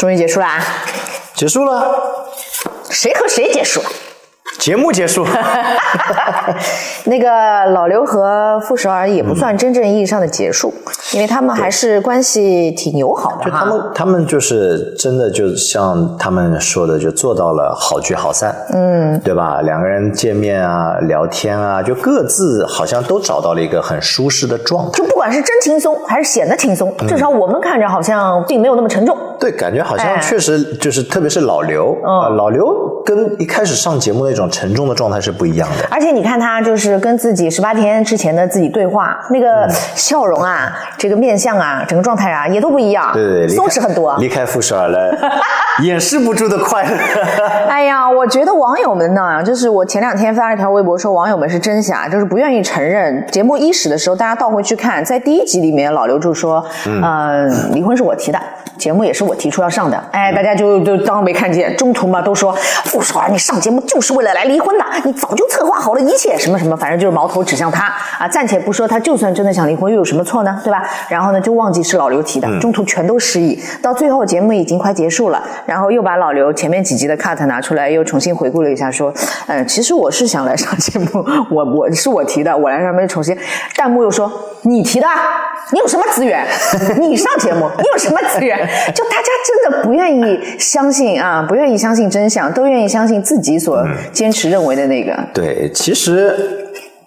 终于结束啦！结束了，谁和谁结束了？节目结束。那个老刘和傅首尔也不算真正意义上的结束，因为他们还是关系挺友好的哈。就他们，他们就是真的，就像他们说的，就做到了好聚好散，嗯，对吧？两个人见面啊，聊天啊，就各自好像都找到了一个很舒适的状态。就不管是真轻松还是显得轻松，至少我们看着好像并没有那么沉重。对，感觉好哎像确实就是，特别是老刘，嗯啊，老刘跟一开始上节目那种沉重的状态是不一样的。而且你看他就是跟自己十八天之前的自己对话，那个笑容啊，这个面相啊，整个状态啊，也都不一样，对对对，松弛很多。离开傅首尔了，掩饰不住的快乐。哎呀，我觉得网友们呢，就是我前两天发了一条微博说，网友们是真傻，就是不愿意承认。节目伊始的时候，大家倒回去看，在第一集里面，老刘就说，嗯、呃，离婚是我提的，节目也是我提出要上的。哎，大家就就当没看见，中途嘛都说傅首尔，你上节目就是为了来离婚的，你早就策划好了一切，什么什么，反正就是矛头指向他啊。暂且不说他就算真的想离婚，又有什么错呢？对吧？然后呢，就忘记是老刘提的，中途全都失忆。到最后节目已经快结束了，然后又把老刘前面几集的 cut 拿出来，又重新回顾了一下，说，嗯，其实我是想来上节目，我我是我提的，我来上面重新。弹幕又说你提的啊，你有什么资源？你上节目，你有什么资源？就大家真的不愿意相信啊，不愿意相信真相，都愿意相信自己所坚坚持认为的那个。对，其实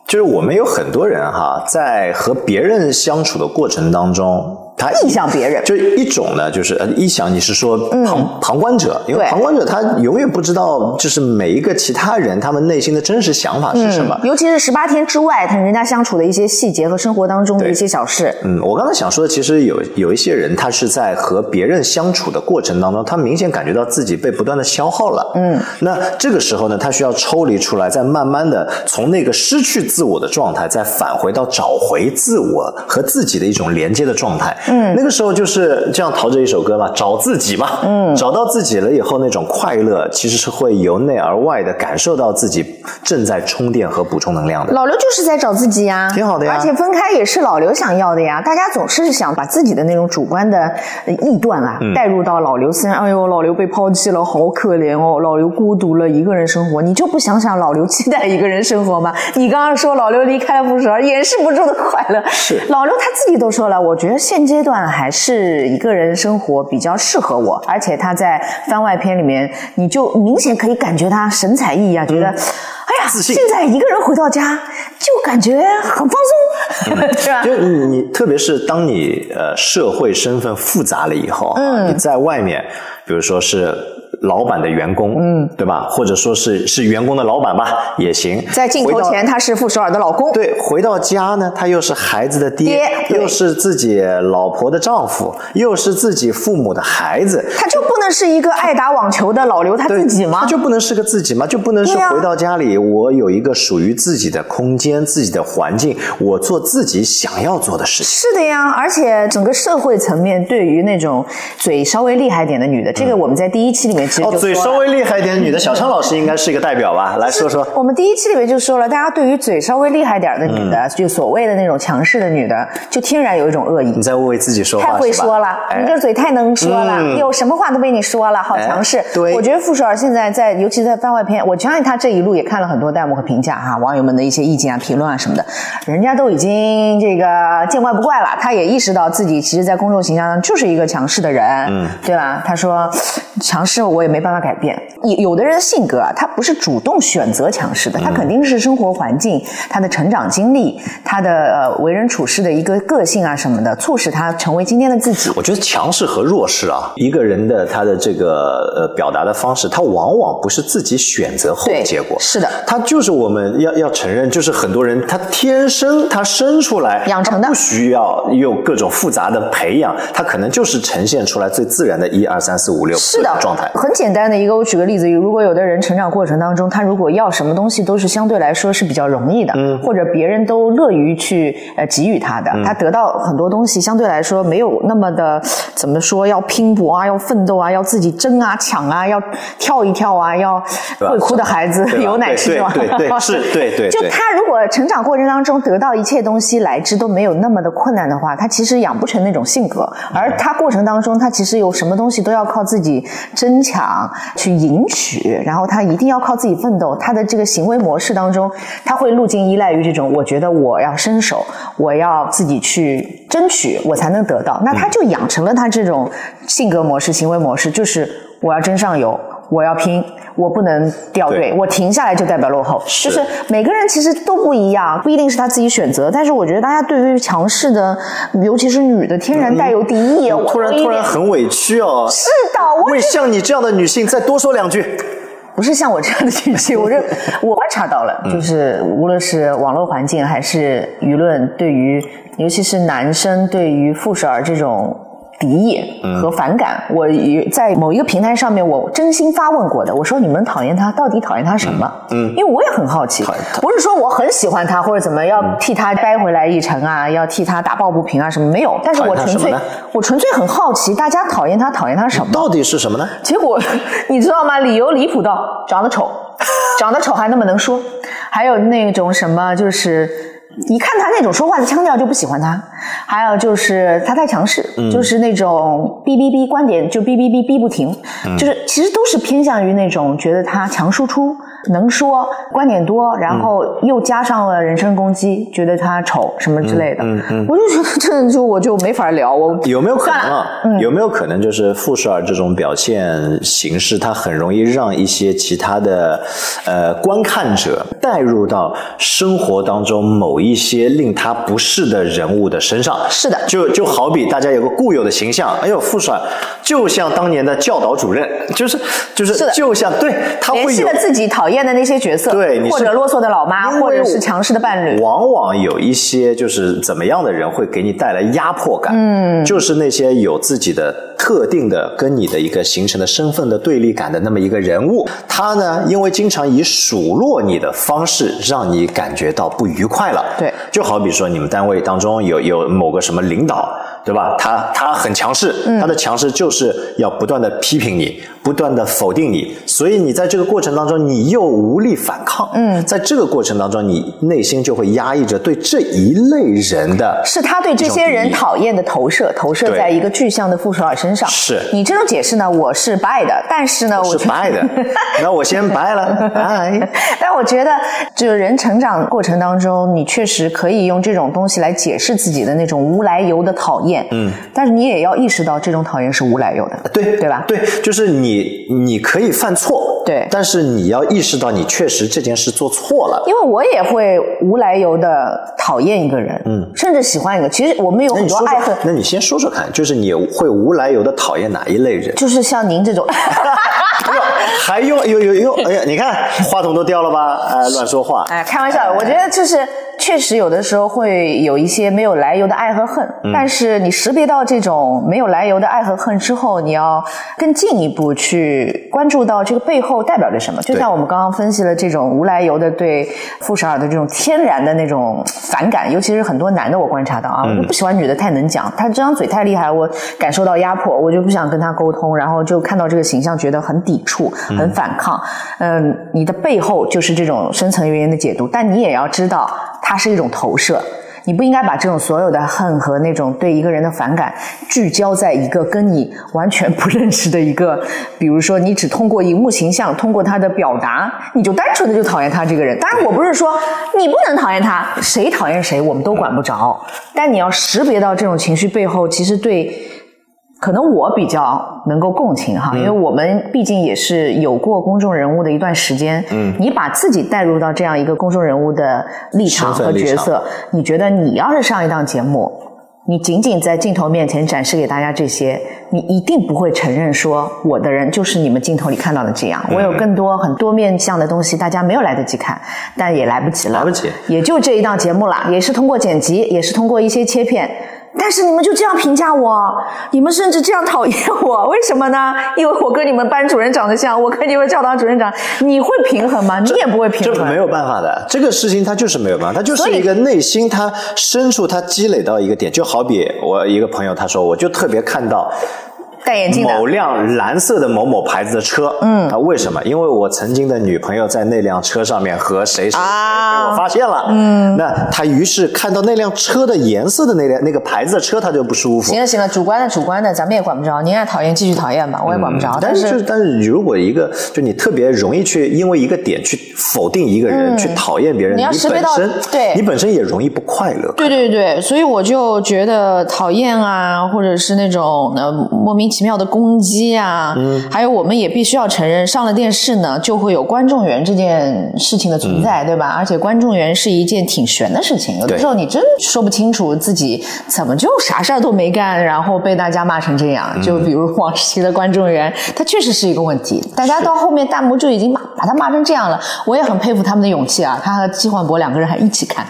就是我们有很多人哈，在和别人相处的过程当中，他臆想别人就一种呢，就是呃，臆想你是说旁、旁观者，因为旁观者他永远不知道，就是每一个其他人他们内心的真实想法是什么。尤其是十八天之外，他人家相处的一些细节和生活当中的一些小事。嗯，我刚才想说的，其实有有一些人，他是在和别人相处的过程当中，他明显感觉到自己被不断的消耗了。嗯，那这个时候呢，他需要抽离出来，再慢慢的从那个失去自我的状态，再返回到找回自我和自己的一种连接的状态。嗯，那个时候就是这样，陶喆一首歌嘛，找自己嘛。嗯，找到自己了以后，那种快乐其实是会由内而外的感受到自己正在充电和补充能量的。老刘就是在找自己呀，挺好的呀而且分开也是老刘想要的呀。大家总是想把自己的那种主观的呃臆断啊，嗯带入到老刘身上。哎呦，老刘被抛弃了，好可怜哦！老刘孤独了，一个人生活。你就不想想老刘期待一个人生活吗？你刚刚说老刘离开了不少，掩饰不住的快乐。是老刘他自己都说了，我觉得现阶段还是一个人生活比较适合我，而且他在番外篇里面，你就明显可以感觉他神采奕奕啊，觉得。哎呀，现在一个人回到家，就感觉很放松，是吧？就你你，特别是当你呃社会身份复杂了以后，嗯，你在外面，比如说是老板的员工，嗯，对吧？或者说是是员工的老板吧，也行。在镜头前，他是傅首尔的老公，对，回到家呢，他又是孩子的爹，爹又是自己老婆的丈夫，又是自己父母的孩子，他就不能是一个爱打网球的老刘他自己吗他？就不能是个自己吗？就不能是回到家里，我有一个属于自己的空间、自己的环境，我做自己想要做的事情。是的呀，而且整个社会层面对于那种嘴稍微厉害一点的女的，这个我们在第一期里面哦，嘴稍微厉害一点，女的小昌老师应该是一个代表吧？来说说。我们第一期里面就说了，大家对于嘴稍微厉害点的女的，就所谓的那种强势的女的，就天然有一种恶意你。在为自己说话，太会说了，哎你这嘴太能说了，嗯有什么话都被你说了，好强势。哎对我觉得傅首尔现在在，尤其在番外篇，我相信他这一路也看了很多弹幕和评价哈，网友们的一些意见啊、评论啊什么的，人家都已经这个见怪不怪了，他也意识到自己其实，在公众形象上就是一个强势的人，嗯，对吧？他说，强势我也没办法改变。有有的人的性格啊，他不是主动选择强势的，他肯定是生活环境、他的成长经历、他的呃为人处事的一个个性啊什么的，促使他成为今天的自己。我觉得强势和弱势啊，一个人的他的这个呃表达的方式，他往往不是自己选择后的结果，是的他就是我们要要承认，就是很多人他天生他生出来养成的不需要有各种复杂的培养，他可能就是呈现出来最自然的一二三四五六，是的状态。很简单的一个，我举个例子，如果有的人成长过程当中，他如果要什么东西都是相对来说是比较容易的，嗯，或者别人都乐于去呃给予他的，他得到很多东西相对来说没有那么的怎么说，要拼搏啊，要奋斗啊，要自己争啊、抢啊，要跳一跳啊，要会哭的孩子有奶吃吗？对对是，对对。就他如果成长过程当中得到一切东西来之都没有那么的困难的话，他其实养不成那种性格，而他过程当中他其实有什么东西都要靠自己争抢去赢取，然后他一定要靠自己奋斗，他的这个行为模式当中，他会路径依赖于这种，我觉得我要伸手，我要自己去争取，我才能得到，那他就养成了他这种性格模式、行为模式，就是我要争上游，我要拼。我不能掉队，我停下来就代表落后。就是每个人其实都不一样，不一定是他自己选择。但是我觉得大家对于强势的，尤其是女的，天然带有敌意。我突然突然很委屈哦。是的，我为像你这样的女性再多说两句。不是像我这样的女性，我认 我观察到了，就是无论是网络环境还是舆论，对于尤其是男生对于傅首尔这种。敌意和反感，我在某一个平台上面，我真心发问过的。我说你们讨厌他，到底讨厌他什么？嗯，因为我也很好奇，不是说我很喜欢他或者怎么要替他掰回来一城啊，要替他打抱不平啊什么没有。但是我纯粹，我纯粹很好奇，大家讨厌他，讨厌他什么？到底是什么呢？结果 你知道吗？理由离谱到长得丑，长得丑还那么能说，还有那种什么就是。一看他那种说话的腔调就不喜欢他，还有就是他太强势，就是那种哔哔哔观点就哔哔哔哔不停，就是其实都是偏向于那种觉得他强输出。能说观点多，然后又加上了人身攻击，觉得他丑什么之类的，我就觉得这就我就没法聊。我有没有可能啊？有没有可能就是傅首尔这种表现形式，他很容易让一些其他的呃观看者带入到生活当中某一些令他不适的人物的身上？是的，就就好比大家有个固有的形象，哎呦，傅首尔就像当年的教导主任，就是就是就像对他会有自己讨厌。演的那些角色，对，或者啰嗦的老妈，或者是强势的伴侣，往往有一些就是怎么样的人会给你带来压迫感，嗯，就是那些有自己的特定的跟你的一个形成的身份的对立感的那么一个人物，他呢，因为经常以数落你的方式让你感觉到不愉快了，对，就好比说你们单位当中有有某个什么领导。对吧？他他很强势，他的强势就是要不断的批评你，不断的否定你，所以你在这个过程当中，你又无力反抗。嗯，在这个过程当中，你内心就会压抑着对这一类人的，是他对这些人讨厌的投射，投射在一个具象的傅首尔身上。是你这种解释呢？我是 buy 的，但是呢，我是 buy 的，那我先 buy 了。但我觉得，就是人成长过程当中，你确实可以用这种东西来解释自己的那种无来由的讨厌。嗯，但是你也要意识到，这种讨厌是无来由的，对对吧？对，就是你你可以犯错，对，但是你要意识到你确实这件事做错了。因为我也会无来由的讨厌一个人，嗯，甚至喜欢一个。其实我们有很多爱恨。那你先说说看，就是你会无来由的讨厌哪一类人？就是像您这种。还用有有有？哎呀，你看话筒都掉了吧？哎，乱说话。哎，开玩笑的。我觉得就是确实有的时候会有一些没有来由的爱和恨，但是你识别到这种没有来由的爱和恨之后，你要更进一步去关注到这个背后代表着什么。就像我们刚刚分析了这种无来由的对傅首尔的这种天然的那种反感，尤其是很多男的，我观察到啊，我就不喜欢女的太能讲，她这张嘴太厉害，我感受到压迫，我就不想跟她沟通，然后就看到这个形象觉得很抵触。很反抗，嗯，你的背后就是这种深层原因的解读，但你也要知道，它是一种投射，你不应该把这种所有的恨和那种对一个人的反感聚焦在一个跟你完全不认识的一个，比如说你只通过荧幕形象，通过他的表达，你就单纯的就讨厌他这个人。当然，我不是说你不能讨厌他，谁讨厌谁我们都管不着，但你要识别到这种情绪背后，其实对。可能我比较能够共情哈，因为我们毕竟也是有过公众人物的一段时间。嗯，你把自己带入到这样一个公众人物的立场和角色，你觉得你要是上一档节目，你仅仅在镜头面前展示给大家这些，你一定不会承认说我的人就是你们镜头里看到的这样。我有更多很多面向的东西，大家没有来得及看，但也来不及了。来不及，也就这一档节目了，也是通过剪辑，也是通过一些切片。但是你们就这样评价我，你们甚至这样讨厌我，为什么呢？因为我跟你们班主任长得像，我跟你们教导主任长，你会平衡吗？你也不会平衡。这没有办法的，这个事情它就是没有办法，它就是一个内心它深处它积累到一个点，就好比我一个朋友他说，我就特别看到。戴眼镜的某辆蓝色的某某牌子的车，嗯，啊，为什么？因为我曾经的女朋友在那辆车上面和谁谁谁被我发现了，嗯，那他于是看到那辆车的颜色的那辆那个牌子的车，他就不舒服。行了行了，主观的主观的，咱们也管不着。您爱讨厌继续讨厌吧，我也管不着。但是但是如果一个就你特别容易去因为一个点去否定一个人，去讨厌别人，你要识别到，对，你本身也容易不快乐。对对对，所以我就觉得讨厌啊，或者是那种呃莫名。奇妙的攻击啊，还有我们也必须要承认，上了电视呢，就会有观众缘这件事情的存在，对吧？而且观众缘是一件挺悬的事情，有的时候你真说不清楚自己怎么就啥事儿都没干，然后被大家骂成这样。就比如王世奇的观众缘，他确实是一个问题。大家到后面弹幕就已经骂把他骂成这样了，我也很佩服他们的勇气啊。他和季焕博两个人还一起看。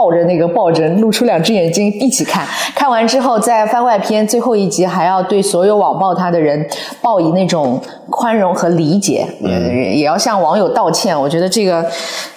抱着那个抱枕，露出两只眼睛一起看。看完之后，在番外篇最后一集，还要对所有网暴他的人报以那种宽容和理解，也也要向网友道歉。我觉得这个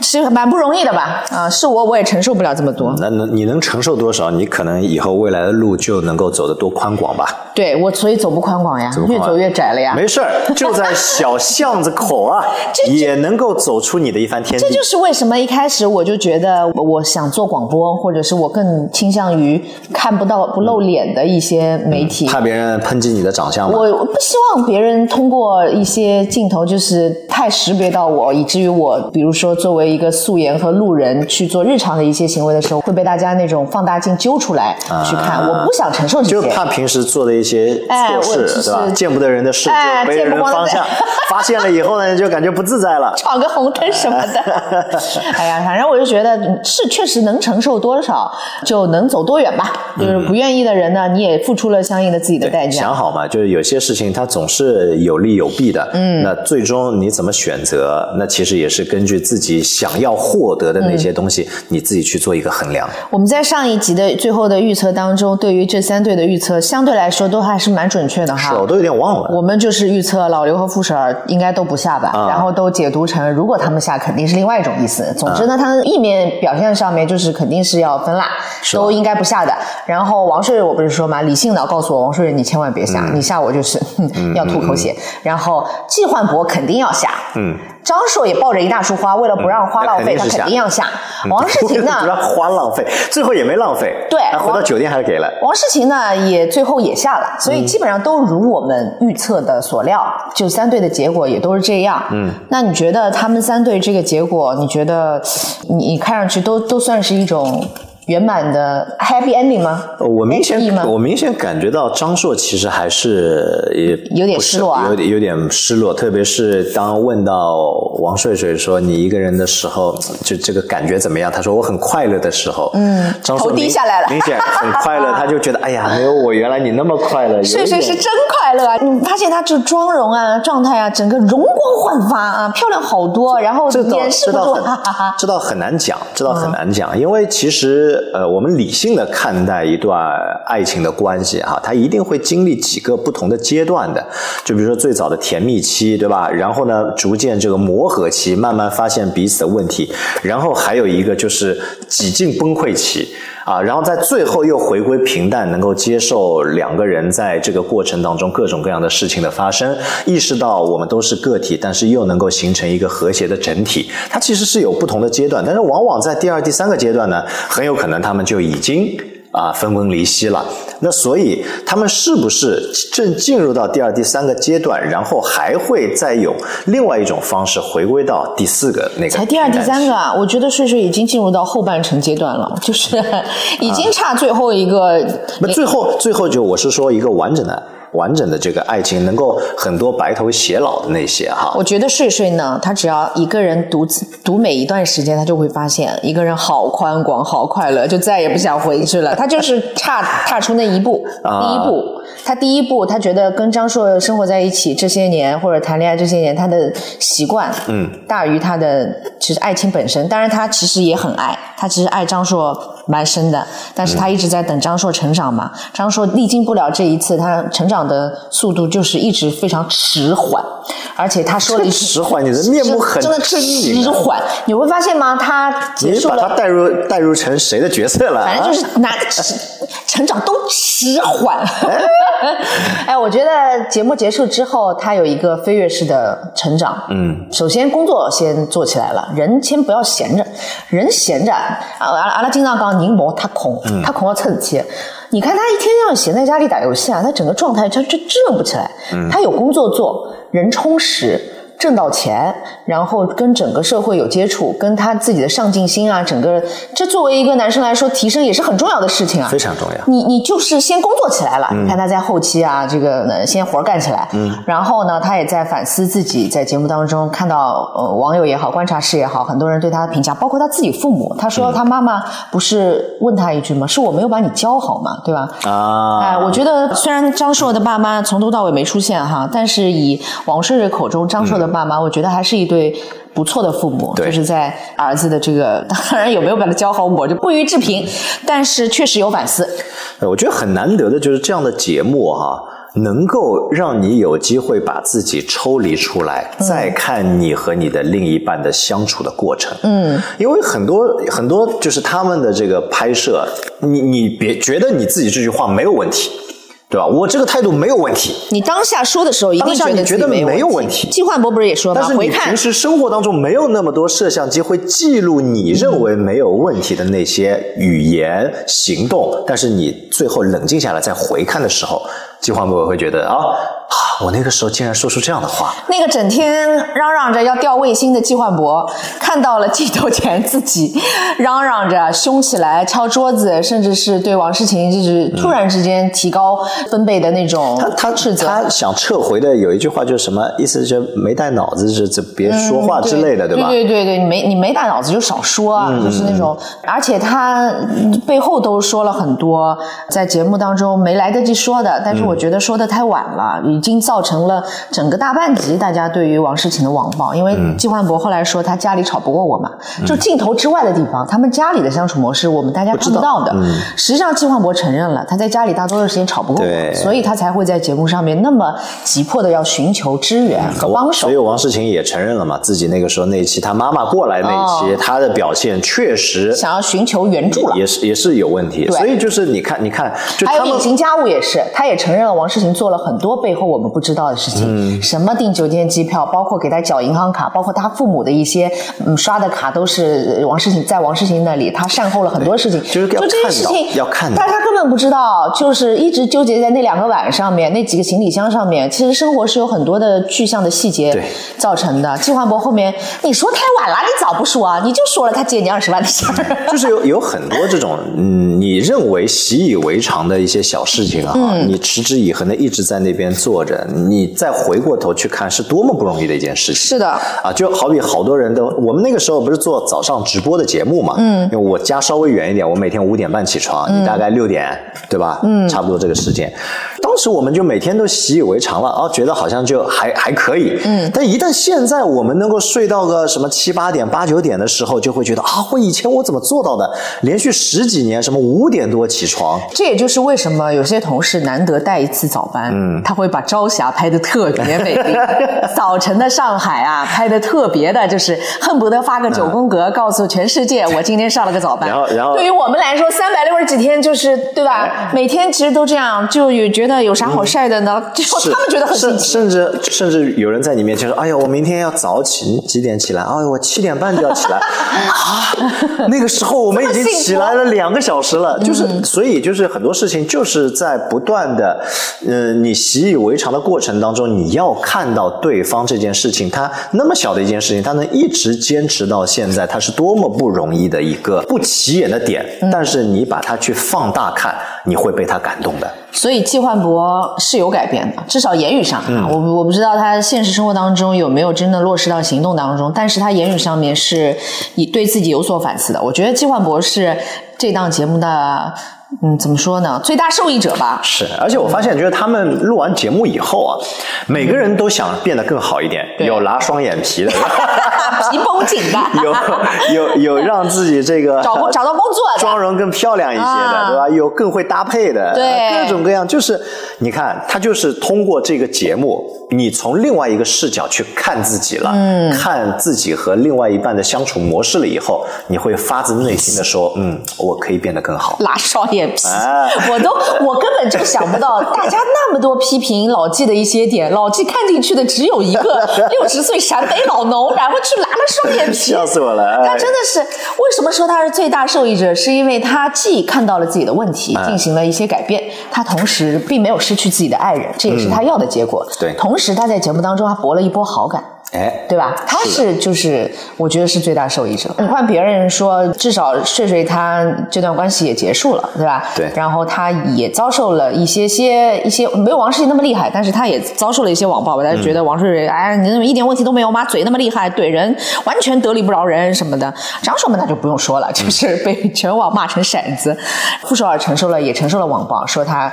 是蛮不容易的吧？啊，是我我也承受不了这么多。那能你能承受多少？你可能以后未来的路就能够走得多宽广吧？对我，所以走不宽广呀，越走越窄了呀。没事儿，就在小巷子口啊，也能够走出你的一番天地。这就是为什么一开始我就觉得我想做。广播，或者是我更倾向于看不到、不露脸的一些媒体，怕别人抨击你的长相吗？我不希望别人通过一些镜头，就是太识别到我，以至于我，比如说作为一个素颜和路人去做日常的一些行为的时候，会被大家那种放大镜揪出来去看。我不想承受这些，就怕平时做的一些错事，是吧？见不得人的事，被人方向 发现了以后呢，就感觉不自在了，闯个红灯什么的。哎呀，反正我就觉得是确实能。承受多少就能走多远吧。就是不愿意的人呢，你也付出了相应的自己的代价。想好嘛，就是有些事情它总是有利有弊的。嗯，那最终你怎么选择？那其实也是根据自己想要获得的那些东西，你自己去做一个衡量。我们在上一集的最后的预测当中，对于这三队的预测，相对来说都还是蛮准确的哈。是，我都有点忘了。我们就是预测老刘和傅婶儿应该都不下吧，然后都解读成如果他们下，肯定是另外一种意思。总之呢，他们意面表现上面就是。肯定是要分啦，都应该不下的。然后王睡，我不是说嘛，理性的告诉我，王睡，你千万别下，你下我就是要吐口血。然后季焕博肯定要下，嗯，张硕也抱着一大束花，为了不让花浪费，他肯定要下。王世 勤呢？不让花浪费，最后也没浪费。对，回到酒店还是给了。王世勤呢，也最后也下了，所以基本上都如我们预测的所料，就三队的结果也都是这样。嗯，那你觉得他们三队这个结果，你觉得你看上去都都算是一种？圆满的 happy ending 吗？我明显我明显感觉到张硕其实还是也有点失落啊，有点有点失落。特别是当问到王睡睡说你一个人的时候，就这个感觉怎么样？他说我很快乐的时候，嗯，头低下来了，明显很快乐。他就觉得哎呀，没有我原来你那么快乐。睡睡是真快乐啊！你发现他这妆容啊、状态啊，整个容光焕发啊，漂亮好多。然后掩饰不住，这倒很难讲，这倒很难讲，因为其实。呃，我们理性的看待一段爱情的关系哈，它一定会经历几个不同的阶段的。就比如说最早的甜蜜期，对吧？然后呢，逐渐这个磨合期，慢慢发现彼此的问题。然后还有一个就是几近崩溃期啊，然后在最后又回归平淡，能够接受两个人在这个过程当中各种各样的事情的发生，意识到我们都是个体，但是又能够形成一个和谐的整体。它其实是有不同的阶段，但是往往在第二、第三个阶段呢，很有可能他们就已经啊分崩离析了。那所以他们是不是正进入到第二、第三个阶段，然后还会再有另外一种方式回归到第四个那个？才第二、第三个啊！我觉得睡睡已经进入到后半程阶段了，就是已经差最后一个。那最后最后就我是说一个完整的。完整的这个爱情，能够很多白头偕老的那些哈。我觉得睡睡呢，他只要一个人独自独每一段时间，他就会发现一个人好宽广、好快乐，就再也不想回去了。他就是差踏出那一步，第一步。他第一步，他觉得跟张硕生活在一起这些年，或者谈恋爱这些年，他的习惯，嗯，大于他的其实爱情本身。当然，他其实也很爱，他其实爱张硕蛮深的，但是他一直在等张硕成长嘛。张硕历经不了这一次，他成长的速度就是一直非常迟缓，而且他说了一句迟缓，你的面目很真的迟缓，你会发现吗？他结你束了。把他带入带入成谁的角色了？反正就是男成长都迟缓。哎，我觉得节目结束之后，他有一个飞跃式的成长。嗯，首先工作先做起来了，人先不要闲着，人闲着啊，阿拉阿拉经常讲人毛他空，他空要出事体。你看他一天这样闲在家里打游戏啊，他整个状态他就支棱不起来。他有工作做，人充实。挣到钱，然后跟整个社会有接触，跟他自己的上进心啊，整个这作为一个男生来说，提升也是很重要的事情啊，非常重要。你你就是先工作起来了，你看他在后期啊，这个呢先活儿干起来，嗯，然后呢，他也在反思自己，在节目当中看到呃网友也好，观察室也好，很多人对他的评价，包括他自己父母，他说他妈妈不是问他一句吗？是我没有把你教好嘛，对吧？啊，哎，我觉得虽然张硕的爸妈从头到尾没出现哈，但是以王帅帅口中张硕的爸妈，我觉得还是一对不错的父母，就是在儿子的这个，当然有没有把他教好，我就不予置评，但是确实有反思。呃我觉得很难得的就是这样的节目哈、能够让你有机会把自己抽离出来，再看你和你的另一半的相处的过程。嗯，因为很多很多就是他们的这个拍摄，你你别觉得你自己这句话没有问题，对吧？我这个态度没有问题，你当下说的时候，一定当下你觉得没有问问题季焕博不是也说吗？但是回看你平时生活当中没有那么多摄像机会记录你认为没有问题的那些语言行动，但是你最后冷静下来再回看的时候，季焕博会觉得啊啊，我那个时候竟然说出这样的话，那个整天嚷嚷着要调卫星的季焕博，看到了镜头前自己嚷嚷着凶起来、敲桌子，甚至是对王诗晴就是突然之间提高分贝的那种他他斥责。他想撤回的有一句话就是什么意思？就是没带脑子，就是这别说话之类的，对吧？对对对，你没你没大脑子就少说啊，就是那种，而且他嗯背后都说了很多，在节目当中没来得及说的，但是我觉得说的太晚了，已经造成了整个大半集大家对于王诗晴的网暴，因为季焕博后来说他家里吵不过我嘛，就镜头之外的地方，他们家里的相处模式我们大家看不到的。实际上季焕博承认了，他在家里大多数时间吵不过我，所以他才会在节目上面那么急迫的要寻求支援和帮手所以。王诗晴也承认了嘛，自己那个时候那一期他妈妈过来那一期，他的表现确实想要寻求援助了。也是也是有问题。所以就是你看，你看，就还有隐形家务也是，他也承认了王诗晴做了很多背后我们不知道的事情，嗯。什么订酒店机票，包括给他缴银行卡，包括他父母的一些嗯刷的卡都是王诗晴在王诗晴那里，他善后了很多事情，就是要就这些事情要看到。大家根本不知道，就是一直纠结在那两个碗上面，那几个行李箱上面，其实生活是有很多的具象的细节造成的。季焕博后面你说太晚了，你早不说啊，你就说了他借你二十万的事儿。就是有有很多这种嗯，你认为习以为常的一些小事情啊，嗯。你持之以恒的一直在那边坐着，你再回过头去看，是多么不容易的一件事情。是的，啊，就好比好多人都，我们那个时候不是做早上直播的节目嘛，嗯，因为我家稍微远一点，我每天五点半起床，你大概六点，对吧？嗯，差不多这个时间。当时我们就每天都习以为常了，啊，觉得好像就还还可以，嗯，但一旦现在我们能够睡到个什么七八点、八九点的时候，就会觉得啊，我以前我怎么做到的？连续十几年，什么五点多起床，这也就是为什么有些同事难得带一次早班，嗯，他会把朝霞拍的特别美丽，早晨的上海啊，拍的特别的，就是恨不得发个九宫格，告诉全世界 我今天上了个早班。然后然后对于我们来说，三百六十几天就是对吧？每天其实都这样，就有觉得有啥好晒的呢？就是他们觉得很甚。甚至甚至有人在你面前说：“哎呀，我明天要早起，几点起来？哎呦，我七点半就要起来 啊！那个时候我们已经起来了两个小时了。”就是，所以就是很多事情就是在不断的，呃，你习以为常的过程当中，你要看到对方这件事情，他那么小的一件事情，他能一直坚持到现在，他是多么不容易的一个不起眼的点，但是你把它去放大看，你会被他感动的。所以季焕博是有改变的，至少言语上啊，我我不知道他现实生活当中有没有真的落实到行动当中，但是他言语上面是以对自己有所反思的。我觉得季焕博是这档节目的。嗯，怎么说呢？最大受益者吧。是，而且我发现，就是他们录完节目以后啊，每个人都想变得更好一点，有拉双眼皮的，皮绷紧的，有有有让自己这个找找到工作，妆容更漂亮一些的，对吧？有更会搭配的，对，各种各样。就是你看，他就是通过这个节目，你从另外一个视角去看自己了，嗯，看自己和另外一半的相处模式了以后，你会发自内心的说，嗯，我可以变得更好，拉双眼。皮，我都我根本就想不到，大家那么多批评老纪的一些点，老纪看进去的只有一个 六十岁陕北老农，然后去拉了双眼皮，笑死我了。他真的是为什么说他是最大受益者？是因为他既看到了自己的问题，进行了一些改变，他同时并没有失去自己的爱人，这也是他要的结果。对，同时他在节目当中还博了一波好感。哎，对吧？他是就是，我觉得是最大受益者。你换别人说，至少睡睡他这段关系也结束了，对吧？对。然后他也遭受了一些些一些，没有王世杰那么厉害，但是他也遭受了一些网暴吧。大家觉得王睡睡，哎，你怎么一点问题都没有吗？嘴那么厉害，怼人完全得理不饶人什么的。张硕嘛，那就不用说了，就是被全网骂成骰子。傅首尔承受了，也承受了网暴，说他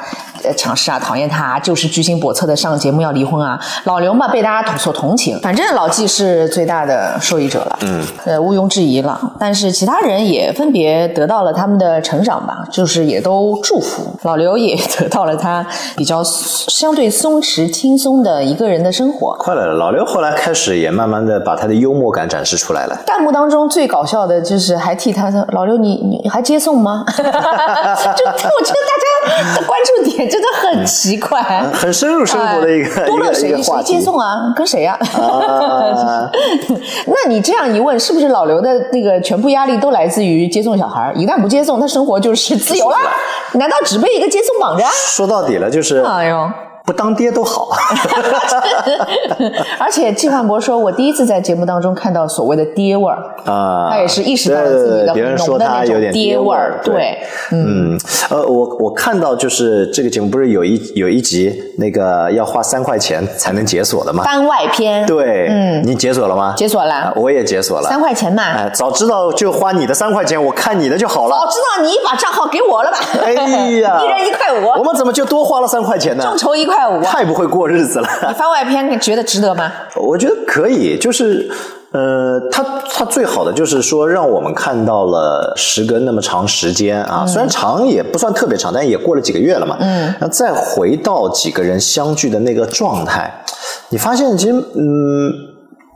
强势啊，讨厌他，就是居心叵测的上节目要离婚啊。老刘嘛，被大家所同情，反正。老纪是最大的受益者了，嗯，呃，毋庸置疑了。但是其他人也分别得到了他们的成长吧，就是也都祝福老刘，也得到了他比较相对松弛、轻松的一个人的生活。快乐了，老刘后来开始也慢慢的把他的幽默感展示出来了。弹幕当中最搞笑的就是还替他说老刘，你你还接送吗？就我觉得大家的 关注点真的很奇怪，很深入生活的一个多乐谁谁接送啊？跟谁呀？那你这样一问，是不是老刘的那个全部压力都来自于接送小孩？一旦不接送，他生活就是自由了？难道只被一个接送绑着？说到底了，就是。哎呦。不当爹都好，而且季焕博说：“我第一次在节目当中看到所谓的爹味儿啊，他也是意识到了自己的浓的那种爹味儿。”对，嗯，呃，我我看到就是这个节目不是有一有一集那个要花三块钱才能解锁的吗？番外篇。对，嗯，你解锁了吗？解锁了，我也解锁了。三块钱嘛，哎，早知道就花你的三块钱，我看你的就好了。早知道你把账号给我了吧？哎呀，一人一块五，我们怎么就多花了三块钱呢？众筹一块。太不会过日子了！你番外篇，你觉得值得吗？我觉得可以，就是，呃，他他最好的就是说，让我们看到了时隔那么长时间啊，虽然长也不算特别长，但也过了几个月了嘛。嗯，那再回到几个人相聚的那个状态，你发现其实嗯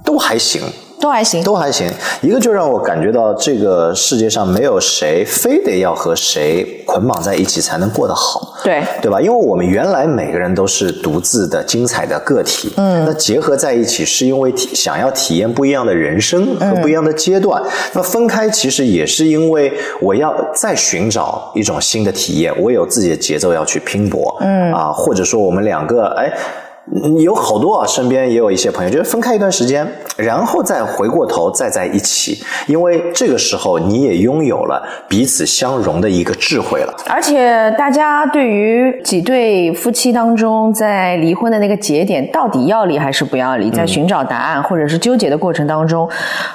都还行。都还行，都还行。一个就让我感觉到这个世界上没有谁非得要和谁捆绑在一起才能过得好，对对吧？因为我们原来每个人都是独自的、精彩的个体，嗯，那结合在一起是因为体想要体验不一样的人生和不一样的阶段。那分开其实也是因为我要再寻找一种新的体验，我有自己的节奏要去拼搏，嗯啊，或者说我们两个哎。有好多啊，身边也有一些朋友，就是分开一段时间，然后再回过头再在一起，因为这个时候你也拥有了彼此相融的一个智慧了。而且大家对于几对夫妻当中在离婚的那个节点，到底要离还是不要离，在寻找答案或者是纠结的过程当中，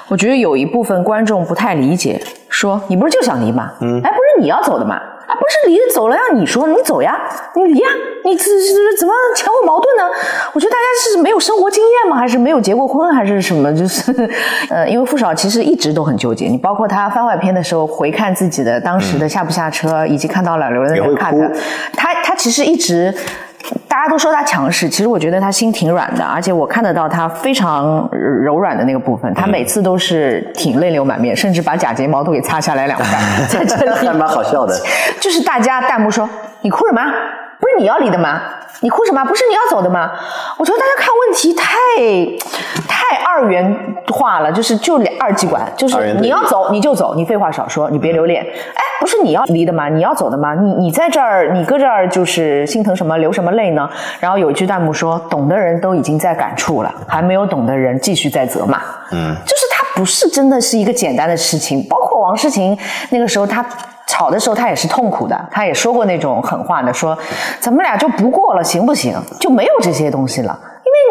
我觉得有一部分观众不太理解，说你不是就想离吗？嗯，哎，不是你要走的吗？啊，不是离走了让？你说你走呀，你离呀，你这这怎么前后矛盾呢？我觉得大家是没有生活经验吗？还是没有结过婚，还是什么？就是，呃，因为傅少其实一直都很纠结。你包括他番外篇的时候，回看自己的当时的下不下车，以及看到老刘的那个看的，他他其实一直。大家都说他强势，其实我觉得他心挺软的，而且我看得到他非常柔软的那个部分。他每次都是挺泪流满面，甚至把假睫毛都给擦下来两块，在这里 还蛮好笑的。就是大家弹幕说：“你哭什么？不是你要离的吗？你哭什么？不是你要走的吗？”我觉得大家看问题太太二元化了，就是就二极管，就是你要走你就走，你废话少说，你别留恋。哎。不是你要离的吗？你要走的吗？你你在这儿，你搁这儿就是心疼什么，流什么泪呢？然后有一句弹幕说：“懂的人都已经在感触了，还没有懂的人继续在责骂。”嗯，就是他不是真的是一个简单的事情。包括王诗晴那个时候，他吵的时候他也是痛苦的，他也说过那种狠话的，说咱们俩就不过了，行不行？就没有这些东西了。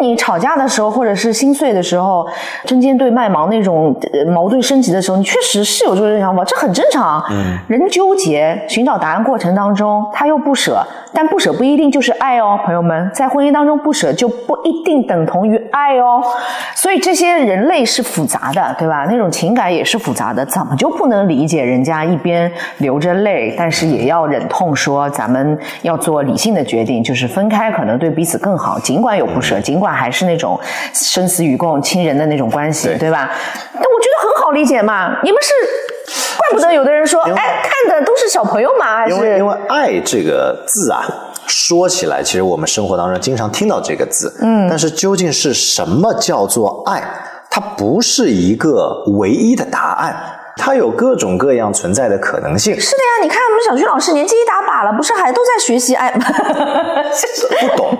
你吵架的时候，或者是心碎的时候，针尖对麦芒那种矛盾升级的时候，你确实是有这种想法，这很正常。嗯，人纠结寻找答案过程当中，他又不舍，但不舍不一定就是爱哦，朋友们，在婚姻当中不舍就不一定等同于爱哦。所以这些人类是复杂的，对吧？那种情感也是复杂的，怎么就不能理解人家一边流着泪，但是也要忍痛说咱们要做理性的决定，就是分开可能对彼此更好，尽管有不舍。尽管还是那种生死与共、亲人的那种关系，对吧？但我觉得很好理解嘛。你们是怪不得有的人说，哎，看的都是小朋友嘛，还是因为因为爱这个字啊，说起来，其实我们生活当中经常听到这个字，嗯，但是究竟是什么叫做爱？它不是一个唯一的答案。它有各种各样存在的可能性。是的呀，你看我们小徐老师年纪一大把了，不是还都在学习爱吗？不懂，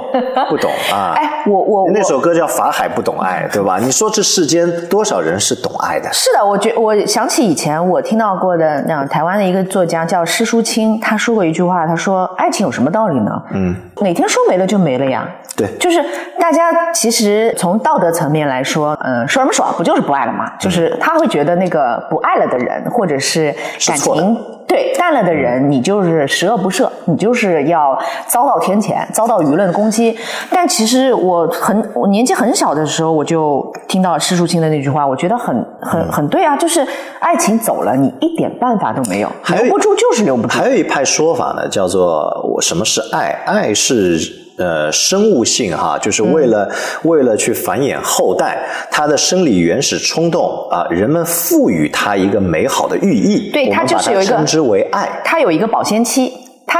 不懂啊！哎，我我那首歌叫《法海不懂爱》，对吧？你说这世间多少人是懂爱的？是的，我觉我想起以前我听到过的那样台湾的一个作家叫施淑清，他说过一句话，他说：“爱情有什么道理呢？嗯，哪天说没了就没了呀。”对，就是大家其实从道德层面来说，嗯，说什么爽不就是不爱了吗？就是他会觉得那个不爱了的人，或者是感情对淡了的人，你就是十恶不赦，你就是要遭到天谴，遭到舆论攻击。但其实我很我年纪很小的时候，我就听到施淑清的那句话，我觉得很很很对啊，就是爱情走了，你一点办法都没有，留不住就是留不住。还有一派说法呢，叫做我什么是爱？爱是。呃，生物性哈，就是为了为了去繁衍后代，它的生理原始冲动啊，人们赋予它一个美好的寓意，对，它就是有一个称之为爱，它有一个保鲜期，它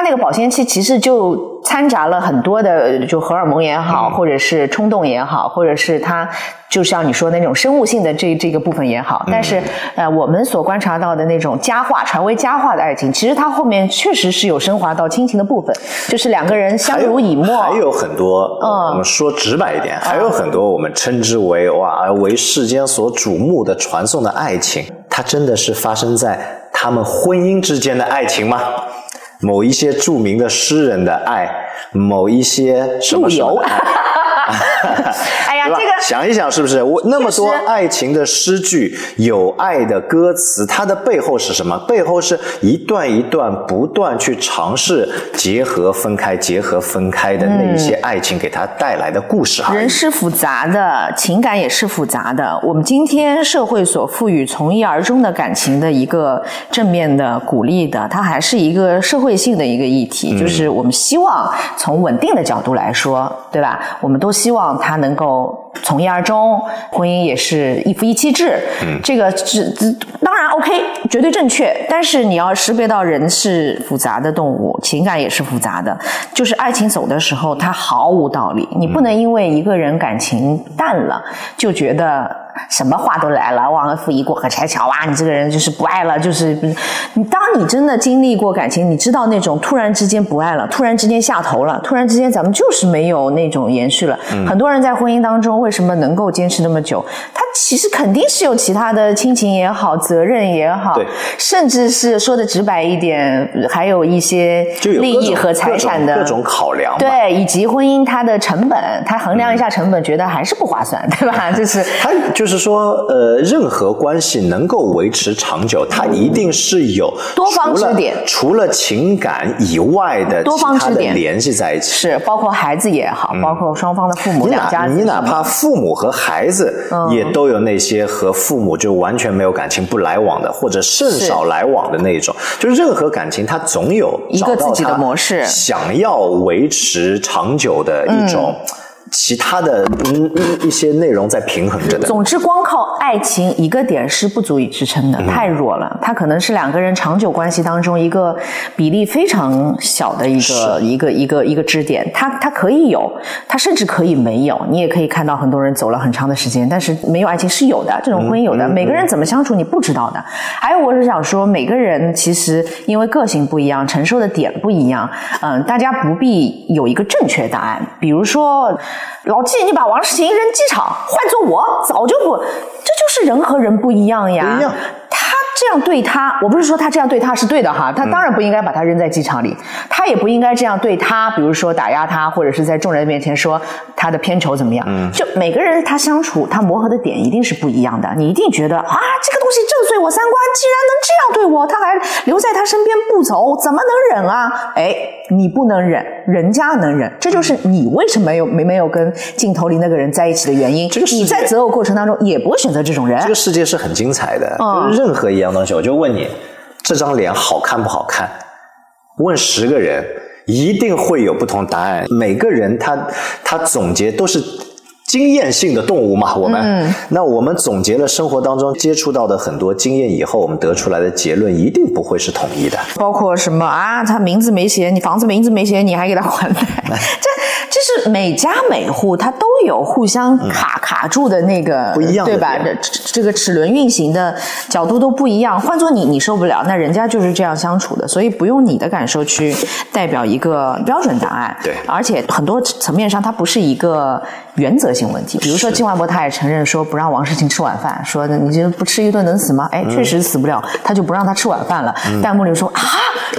那个保鲜期其实就掺杂了很多的，就荷尔蒙也好，或者是冲动也好，或者是它。就像你说的那种生物性的这这个部分也好，但是呃，我们所观察到的那种佳话传为佳话的爱情，其实它后面确实是有升华到亲情的部分，就是两个人相濡以沫。还有很多，嗯，我们说直白一点，还有很多我们称之为哇为世间所瞩目的传颂的爱情，它真的是发生在他们婚姻之间的爱情吗？某一些著名的诗人的爱，某一些什么什么爱？想一想，是不是我那么多爱情的诗句，有爱的歌词，它的背后是什么？背后是一段一段不断去尝试结合分开、结合分开的那一些爱情给他带来的故事。人是复杂的，情感也是复杂的。我们今天社会所赋予从一而终的感情的一个正面的鼓励的，它还是一个社会性的一个议题，就是我们希望从稳定的角度来说，对吧？我们都。希望它能够从一而终，婚姻也是一夫一妻制，嗯这个是当然 OK，绝对正确。但是你要识别到人是复杂的动物，情感也是复杂的。就是爱情走的时候，它毫无道理。你不能因为一个人感情淡了，就觉得。什么话都来了，忘恩负义，过河拆桥啊！你这个人就是不爱了，就是你。当你真的经历过感情，你知道那种突然之间不爱了，突然之间下头了，突然之间咱们就是没有那种延续了。很多人在婚姻当中为什么能够坚持那么久？他其实肯定是有其他的亲情也好，责任也好，甚至是说的直白一点，还有一些利益和财产的各种考量。对，以及婚姻它的成本，他衡量一下成本，觉得还是不划算，对吧？就是他就是。说呃，任何关系能够维持长久，它一定是有多方支点，除了情感以外的多方支点联系在一起，是包括孩子也好，包括双方的父母两家，你哪怕父母和孩子也都有那些和父母就完全没有感情不来往的，或者甚少来往的那种，就是任何感情它总有一个自己的模式，想要维持长久的一种。其他的嗯一些内容在平衡着的。总之，光靠爱情一个点是不足以支撑的，太弱了。它可能是两个人长久关系当中一个比例非常小的一个一个一个一个支点。它它可以有，它甚至可以没有。你也可以看到很多人走了很长的时间，但是没有爱情是有的，这种婚姻有的。每个人怎么相处你不知道的。还有，我是想说，每个人其实因为个性不一样，承受的点不一样。嗯，大家不必有一个正确答案。比如说。老纪，你把王诗晴扔机场，换做我早就不，这就是人和人不一样呀。不一样。他这样对他，我不是说他这样对他是对的哈，他当然不应该把他扔在机场里，他也不应该这样对他，比如说打压他，或者是在众人面前说他的片酬怎么样。就每个人他相处，他磨合的点一定是不一样的。你一定觉得啊，这个东西震碎我三观，既然能这样对我，他还留在他身边不走，怎么能忍啊？哎，你不能忍，人家能忍，这就是你为什么没有没没有跟镜头里那个人在一起的原因。这个世界你在择偶过程当中也不会选择这种人这。个世界是很精彩的，嗯任何一样东西，我就问你，这张脸好看不好看？问十个人，一定会有不同答案。每个人他他总结都是。经验性的动物嘛，我们，嗯那我们总结了生活当中接触到的很多经验以后，我们得出来的结论一定不会是统一的。包括什么啊？他名字没写，你房子名字没写，你还给他还贷，这这是每家每户他都有互相卡、卡住的那个嗯不一样对吧？点这这个齿轮运行的角度都不一样。换做你，你受不了，那人家就是这样相处的，所以不用你的感受去代表一个标准答案。对而且很多层面上它不是一个原则性问题。比如说金万博他也承认说不让王世清吃晚饭，说你这不吃一顿能死吗？哎，确实死不了，他就不让他吃晚饭了。弹幕里说啊，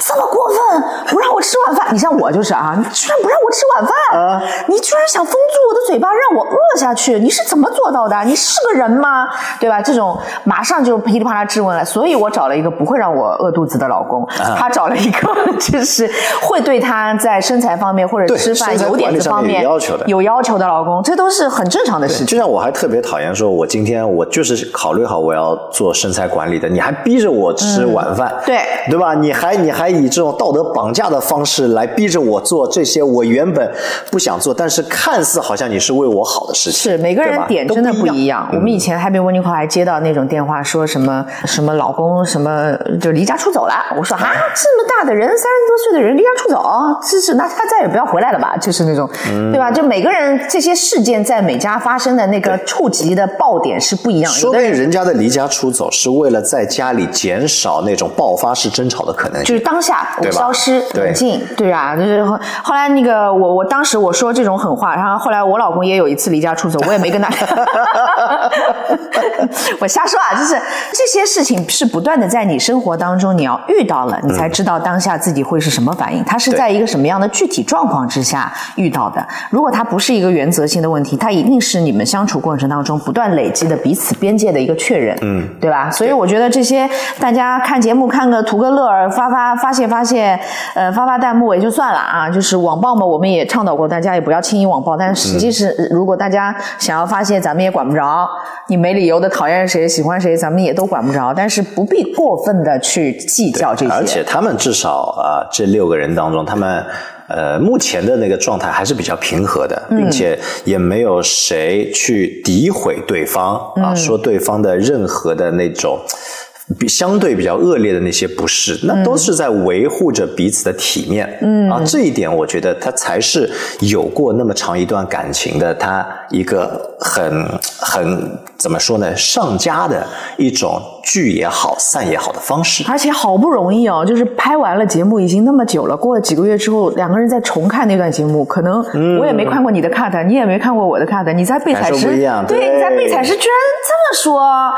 这么过分，不让我吃晚饭。你像我就是啊，你居然不让我吃晚饭，你居然想封住我的嘴巴，让我饿下去，你是怎么做到的？你是个人吗？对吧？这种马上就噼里啪啦质问了。所以我找了一个不会让我饿肚子的老公，他找了一个就是会对他在身材方面或者吃饭有点管理上面子方面有要求的有要求的老公，这都是很正常的事情。就像我还特别讨厌说，我今天我就是考虑好我要做身材管理的，你还逼着我吃晚饭，嗯对对吧？你还你还以这种道德绑架的方式来逼着我做这些我原本不想做，但是看似好像你是为我好的事情。是每个人点真的不一样。我们以前 Happy Morning Call 还接到那种电话，说什么什么老公什么就离家出走了。我说啊，这么大的人，三十多岁的人离家出走，这是，那他再也不要回来了吧？就是那种，对吧？就每个人这些事件在每家发生的那个触及的爆点是不一样。的说不定人人家的离家出走是为了在家里减少那种爆发式争吵的可能性。就是当下我消失冷静，对啊，就是后后来那个我我当时我说这种狠话，然后后来我老公也有一次离家出走，我也没跟他，我瞎说啊，就是这些事情是不断的在你生活当中你要遇到了，你才知道当下自己会是什么反应，它是在一个什么样的具体状况之下遇到的。如果他不是一个原则性的问题，他一定是你们相处过程当中不断累积的彼此边界的一个确认，嗯，对吧？所以我觉得这些大家看节目看个图个乐儿，发发发泄发泄，呃，发发弹幕也就算了啊。就是网暴嘛，我们也倡导过大家也不要轻易网暴，但是实际是如果大家想要发泄，咱们也管不着。你没理由的讨厌谁喜欢谁，咱们也都管不着，但是不必过分的去计较这些。而且他们至少啊、这六个人当中，他们呃目前的那个状态还是比较平和的，嗯并且也没有谁去诋毁对方嗯啊，说对方的任何的那种。比相对比较恶劣的那些不是，那都是在维护着彼此的体面。嗯啊，这一点我觉得他才是有过那么长一段感情的，他一个很很怎么说呢，上佳的一种聚也好、散也好的方式。而且好不容易哦，就是拍完了节目已经那么久了，过了几个月之后，两个人再重看那段节目，可能我也没看过你的 cut，、你也没看过我的 cut，你在备采时对，对你在备采时居然这么说啊，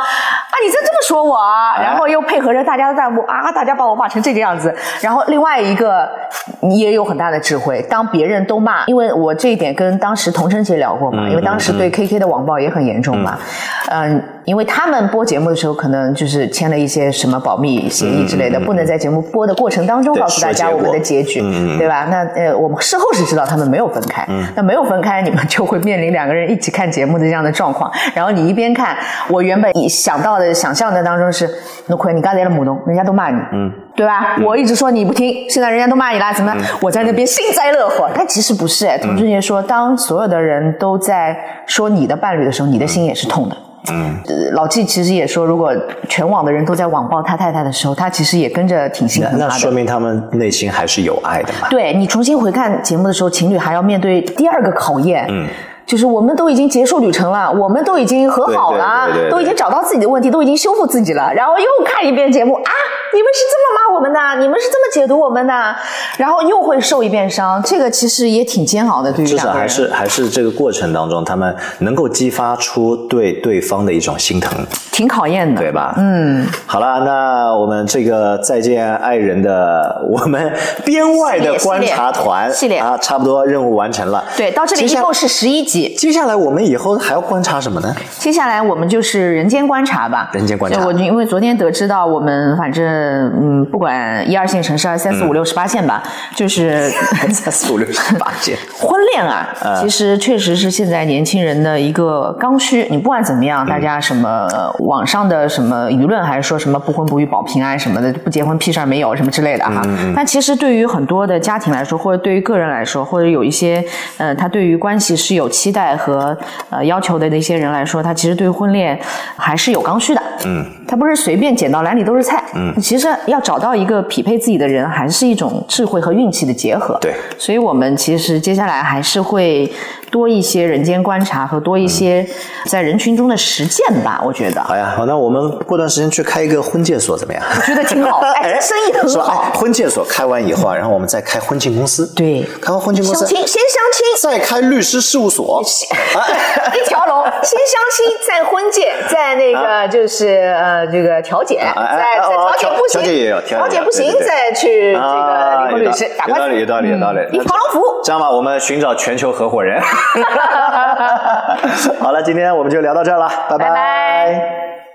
你在这么说我啊，然后又配合着大家的弹幕啊，大家把我骂成这个样子，然后另外一个你也有很大的智慧，当别人都骂，因为我这一点跟当时童晨姐聊过嘛，因为当时对 KK 的网暴也很严重嘛，嗯，因为他们播节目的时候可能就是签了一些什么保密协议之类的，不能在节目播的过程当中告诉大家我们的结局，对吧？那呃，我们事后是知道他们没有分开，那没有分开，你们就会面临两个人一起看节目的这样的状况。然后你一边看，我原本以想到的、想象的当中是，那亏你刚才的母农，人家都骂你，嗯，对吧？我一直说你不听，现在人家都骂你了，怎么？我在那边幸灾乐祸，但其实不是。哎，童志杰说，当所有的人都在说你的伴侣的时候，你的心也是痛的。嗯，老纪其实也说，如果全网的人都在网暴他太太的时候，他其实也跟着挺心那疼他的。那说明他们内心还是有爱的嘛。对你重新回看节目的时候，情侣还要面对第二个考验。嗯。就是我们都已经结束旅程了，我们都已经和好了，对对对对对都已经找到自己的问题，都已经修复自己了，然后又看一遍节目啊，你们是这么骂我们的，你们是这么解读我们的，然后又会受一遍伤，这个其实也挺煎熬的，对于至少还。是还是这个过程当中，他们能够激发出对对方的一种心疼，挺考验的，对吧？嗯，好了，那我们这个再见爱人的我们编外的观察团系列啊，差不多任务完成了。对，到这里一共是十一集。接下来我们以后还要观察什么呢？接下来我们就是人间观察吧。人间观察就我因为昨天得知到我们反正嗯，不管一二线城市、二三四五六十八线吧，就是 三四五六十八线，婚恋啊，其实确实是现在年轻人的一个刚需。你不管怎么样，大家什么呃网上的什么舆论，还是说什么不婚不育保平安什么的，不结婚屁事儿没有什么之类的哈。但其实对于很多的家庭来说，或者对于个人来说，或者有一些呃，他对于关系是有期待和呃要求的那些人来说，他其实对婚恋还是有刚需的。嗯，他不是随便捡到篮里都是菜。嗯，其实要找到一个匹配自己的人，还是一种智慧和运气的结合。对所以我们其实接下来还是会多一些人间观察和多一些在人群中的实践吧，我觉得。好呀，好，那我们过段时间去开一个婚介所怎么样？我觉得挺好，哎，生意很？好哎。婚介所开完以后啊，然后我们再开婚庆公司，对开完婚庆公司相亲，先相亲，再开律师事务所，一条龙，先相亲，再婚介，再那个就是呃这个调解，再再哦调解不行，调解也有调解不行再去这个啊离婚律师打官司，有道理，有道理，有道理。一条龙服务。这样吧，我们寻找全球合伙人。好了，今天我们就聊到这儿了，拜拜。拜